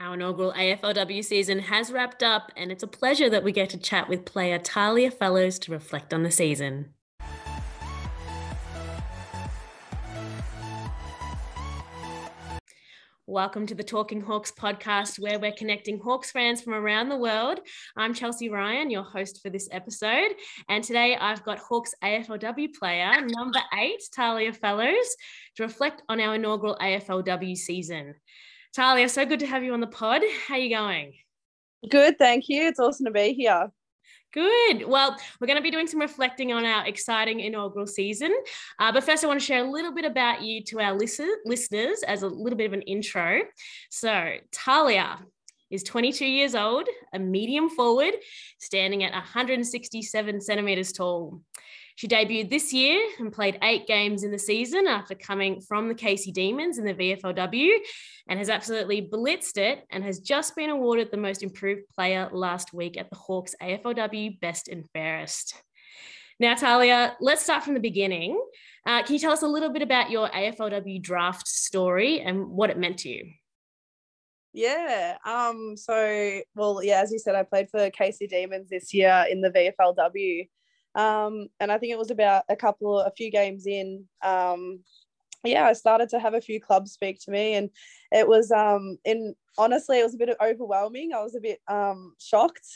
Our inaugural AFLW season has wrapped up, and it's a pleasure that we get to chat with player Tahlia Fellows to reflect on the season. Welcome to the Talking Hawks podcast, where we're connecting Hawks fans from around the world. I'm Chelsea Ryan, your host for this episode. And today I've got Hawks AFLW player number eight, Tahlia Fellows, to reflect on our inaugural AFLW season. Tahlia, so good to have you on the pod. How are you going? Good, thank you. It's awesome to be here. Good. Well, we're going to be doing some reflecting on our exciting inaugural season. Uh, but first, I want to share a little bit about you to our listen- listeners as a little bit of an intro. So, Tahlia is 22 years old, a medium forward, standing at 167 centimeters tall. She debuted this year and played eight games in the season after coming from the Casey Demons in the VFLW and has absolutely blitzed it and has just been awarded the most improved player last week at the Hawks AFLW Best and Fairest. Now, Tahlia, let's start from the beginning. Uh, can you tell us a little bit about your AFLW draft story and what it meant to you? Yeah. Um. So, well, yeah, as you said, I played for Casey Demons this year in the VFLW, um, and I think it was about a couple, a few games in. Um, yeah, I started to have a few clubs speak to me, and it was um, in honestly, it was a bit overwhelming. I was a bit um, shocked,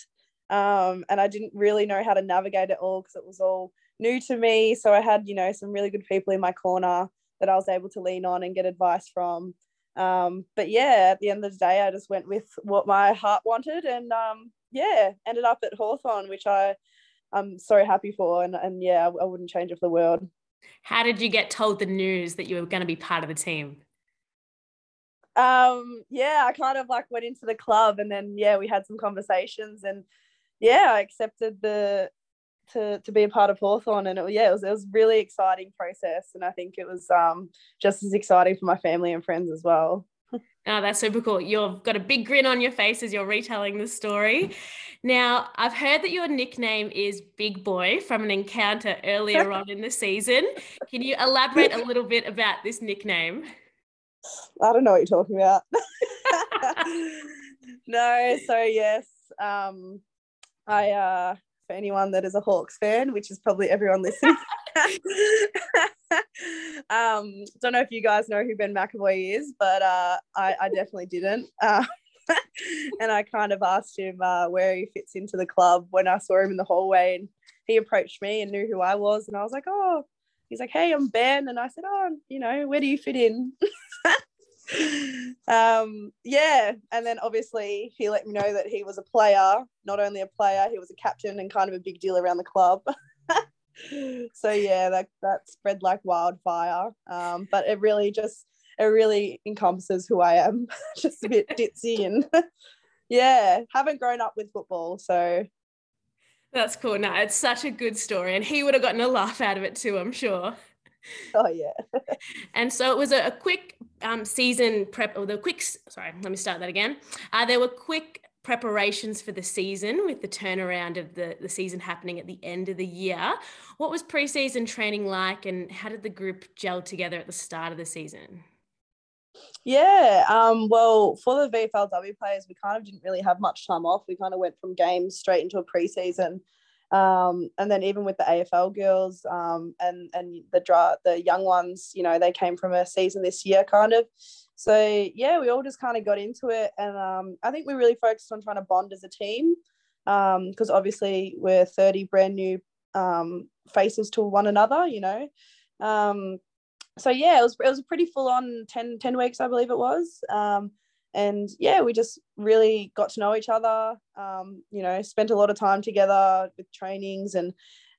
um, and I didn't really know how to navigate it all because it was all new to me. So I had, you know, some really good people in my corner that I was able to lean on and get advice from. Um, but yeah, at the end of the day, I just went with what my heart wanted, and um, yeah, ended up at Hawthorn, which I I'm so happy for. And, and yeah, I, I wouldn't change it for the world. How did you get told the news that you were going to be part of the team? Um, yeah, I kind of like went into the club and then, yeah, we had some conversations and yeah, I accepted the, to, to be a part of Hawthorn and it, yeah, it was, it was really exciting process. And I think it was um, just as exciting for my family and friends as well. Oh, that's super cool. You've got a big grin on your face as you're retelling the story. Now, I've heard that your nickname is Big Boy from an encounter earlier on in the season. Can you elaborate a little bit about this nickname? I don't know what you're talking about. no, so yes, um, I uh, for anyone that is a Hawks fan, which is probably everyone listening. um, don't know if you guys know who Ben McEvoy is, but uh, I, I definitely didn't. Uh, and I kind of asked him uh, where he fits into the club when I saw him in the hallway, and he approached me and knew who I was, and I was like, oh, he's like, hey, I'm Ben, and I said, oh, you know, where do you fit in? um, yeah, and then obviously he let me know that he was a player, not only a player, he was a captain and kind of a big deal around the club. So yeah, that that spread like wildfire. Um, but it really just it really encompasses who I am, just a bit ditzy and yeah, haven't grown up with football, so that's cool. No, it's such a good story, and he would have gotten a laugh out of it too, I'm sure. Oh yeah. and so it was a, a quick um, season prep, or the quick. Sorry, let me start that again. Uh, there were quick preparations for the season with the turnaround of the, the season happening at the end of the year. What was preseason training like and how did the group gel together at the start of the season? Yeah, um, well, for the VFLW players, we kind of didn't really have much time off. We kind of went from games straight into a preseason. Um, and then even with the AFL girls um, and and the dra- the young ones, you know, they came from a season this year, kind of. So yeah, we all just kind of got into it, and um, I think we really focused on trying to bond as a team because um, obviously we're 30 brand new um, faces to one another, you know. Um, so yeah, it was it was a pretty full on 10, 10 weeks, I believe it was. And yeah, we just really got to know each other. Um, you know, spent a lot of time together with trainings and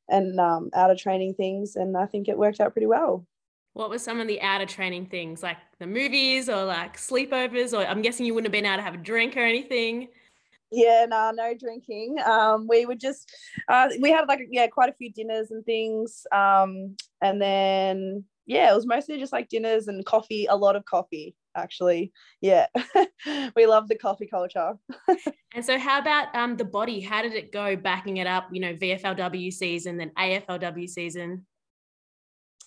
and um, out of training things, and I think it worked out pretty well. What were some of the out of training things, like the movies or like sleepovers? Or I'm guessing you wouldn't have been able to have a drink or anything. Yeah, no, no drinking. Um, we would just, uh, we had like yeah, quite a few dinners and things, um, and then yeah, it was mostly just like dinners and coffee, a lot of coffee actually. Yeah, we love the coffee culture. and so, how about um, the body? How did it go backing it up? You know, VFLW season, then AFLW season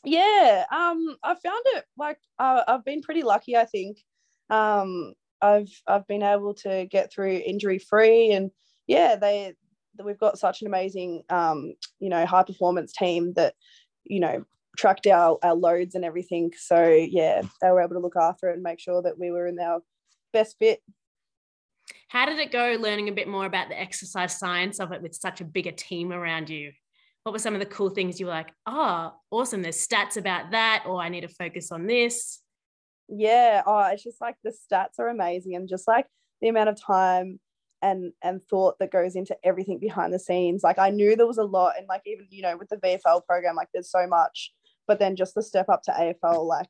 yeah um i found it like uh, i've been pretty lucky i think um I've I've been able to get through injury free, and yeah, they we've got such an amazing um, you know high performance team that you know tracked our, our loads and everything. So yeah, they were able to look after it and make sure that we were in our best fit. How did it go learning a bit more about the exercise science of it with such a bigger team around you? What were some of the cool things you were like, oh, awesome, there's stats about that, or I need to focus on this? Yeah, oh, it's just like the stats are amazing and just like the amount of time and and thought that goes into everything behind the scenes. Like I knew there was a lot and like even, you know, with the VFL program, like there's so much, but then just the step up to AFL, like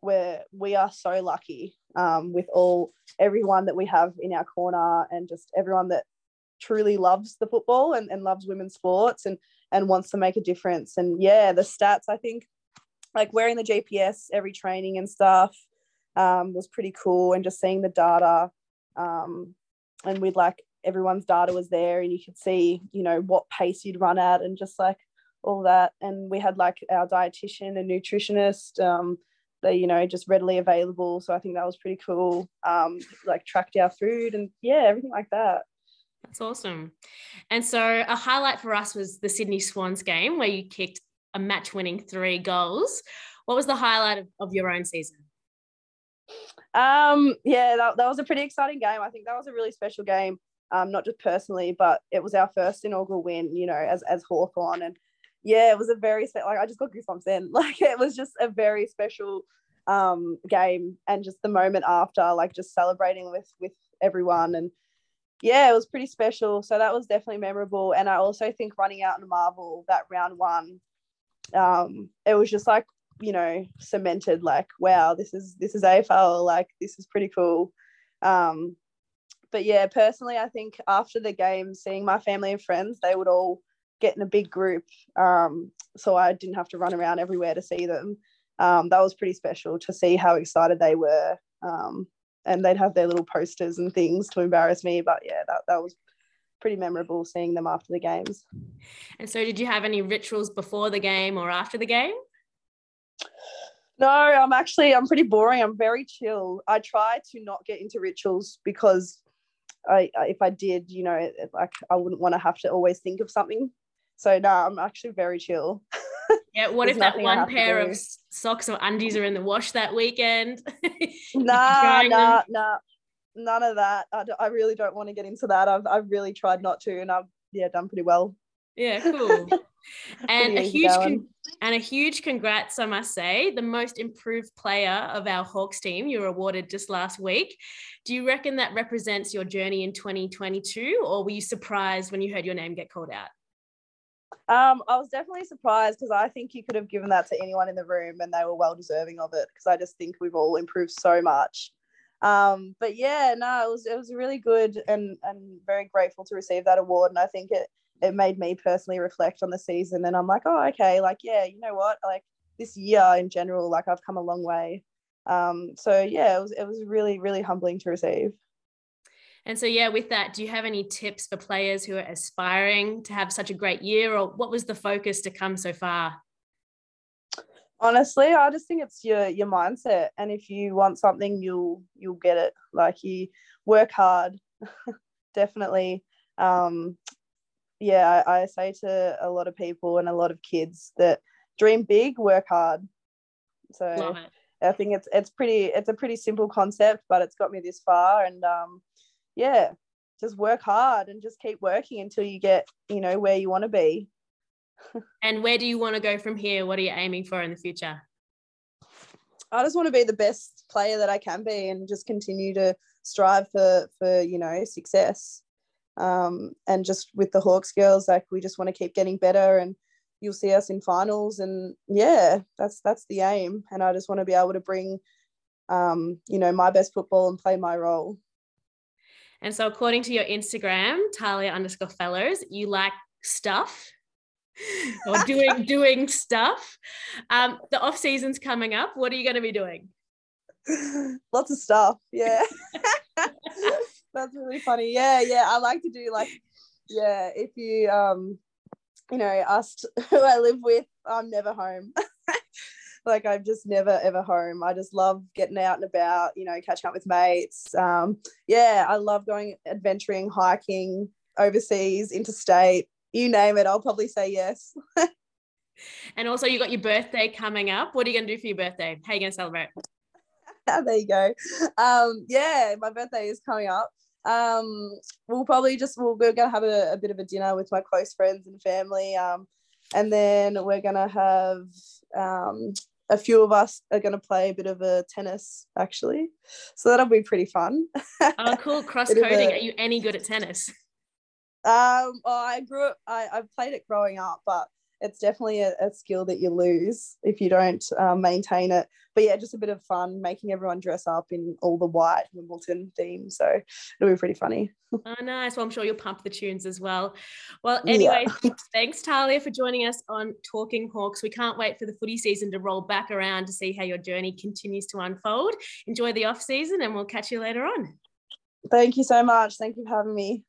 where we are so lucky um, with all everyone that we have in our corner and just everyone that truly loves the football and, and loves women's sports and and wants to make a difference. And yeah the stats i think like wearing the gps every training and stuff um, was pretty cool and just seeing the data um, and we'd like everyone's data was there and you could see you know what pace you'd run at and just like all that. And we had like our dietitian and nutritionist um, they you know just readily available. So i think that was pretty cool. Um like tracked our food and yeah everything like that. That's awesome. And so a highlight for us was the sydney swans game where you kicked a match winning three goals. What was the highlight of, of your own season? Um yeah that, that was a pretty exciting game. I think that was a really special game. Um not just personally but it was our first inaugural win you know as as hawthorn. And yeah, it was a very like I just got goosebumps then. Like it was just a very special um, game, and just the moment after, like just celebrating with with everyone, and yeah, it was pretty special. So that was definitely memorable. And I also think running out in Marvel that round one, um, it was just like you know cemented. Like wow, this is this is AFL. Like this is pretty cool. Um, but yeah, personally, I think after the game, seeing my family and friends, they would all get in a big group um, so I didn't have to run around everywhere to see them. Um, that was pretty special to see how excited they were. Um, and they'd have their little posters and things to embarrass me. But yeah, that, that was pretty memorable seeing them after the games. And so, did you have any rituals before the game or after the game? No, I'm actually I'm pretty boring. I'm very chill. I try to not get into rituals because I if I did, you know, like I wouldn't want to have to always think of something so no, I'm actually very chill. Yeah, what if that one pair of socks or undies are in the wash that weekend? nah, nah, nah, none of that. I, I really don't want to get into that. I've, I've really tried not to, and I've yeah done pretty well. Yeah, cool. and a huge con- and a huge congrats, I must say, the most improved player of our Hawks team. You were awarded just last week. Do you reckon that represents your journey in 2022, or were you surprised when you heard your name get called out? Um, I was definitely surprised because I think you could have given that to anyone in the room and they were well deserving of it because I just think we've all improved so much. Um, but yeah, no, it was it was really good and and very grateful to receive that award. And I think it it made me personally reflect on the season and I'm like, oh, okay, like yeah, you know what? Like this year in general, like I've come a long way. Um, so yeah, it was it was really, really humbling to receive. And so, yeah, with that, do you have any tips for players who are aspiring to have such a great year, or what was the focus to come so far? Honestly, I just think it's your your mindset, and if you want something, you'll you'll get it. Like you work hard, definitely. Um, yeah, I, I say to a lot of people and a lot of kids that dream big, work hard. So I think it's it's pretty it's a pretty simple concept, but it's got me this far, and um, yeah, just work hard and just keep working until you get, you know, where you want to be. and where do you want to go from here? What are you aiming for in the future? I just want to be the best player that I can be and just continue to strive for for you know success. Um, and just with the Hawks girls, like we just want to keep getting better and you'll see us in finals and yeah, that's that's the aim. And I just want to be able to bring um, you know, my best football and play my role. And so, according to your Instagram, Tahlia underscore fellows, you like stuff or doing doing stuff. Um, the off season's coming up. What are you going to be doing? Lots of stuff. Yeah, that's really funny. Yeah, yeah. I like to do like, yeah. If you um, you know, asked who I live with, I'm never home. Like I'm just never ever home. I just love getting out and about, you know, catching up with mates. Um, yeah, I love going adventuring, hiking overseas, interstate, you name it. I'll probably say yes. and also, you got your birthday coming up. What are you going to do for your birthday? How are you going to celebrate? there you go. Um, yeah, my birthday is coming up. Um, we'll probably just we'll, we're gonna have a, a, bit of a dinner with my close friends and family. Um, and then we're gonna have um, a few of us are going to play a bit of a tennis actually. So that'll be pretty fun. Oh cool. Cross coding a... are you any good at tennis? Um well, i grew up I, I played it growing up but it's definitely a, a skill that you lose if you don't um, maintain it. But yeah, just a bit of fun making everyone dress up in all the white Wimbledon theme. So it'll be pretty funny. oh, nice. Well, I'm sure you'll pump the tunes as well. Well, anyway, yeah. thanks, Tahlia, for joining us on Talking Hawks. We can't wait for the footy season to roll back around to see how your journey continues to unfold. Enjoy the off season, and we'll catch you later on. Thank you so much. Thank you for having me.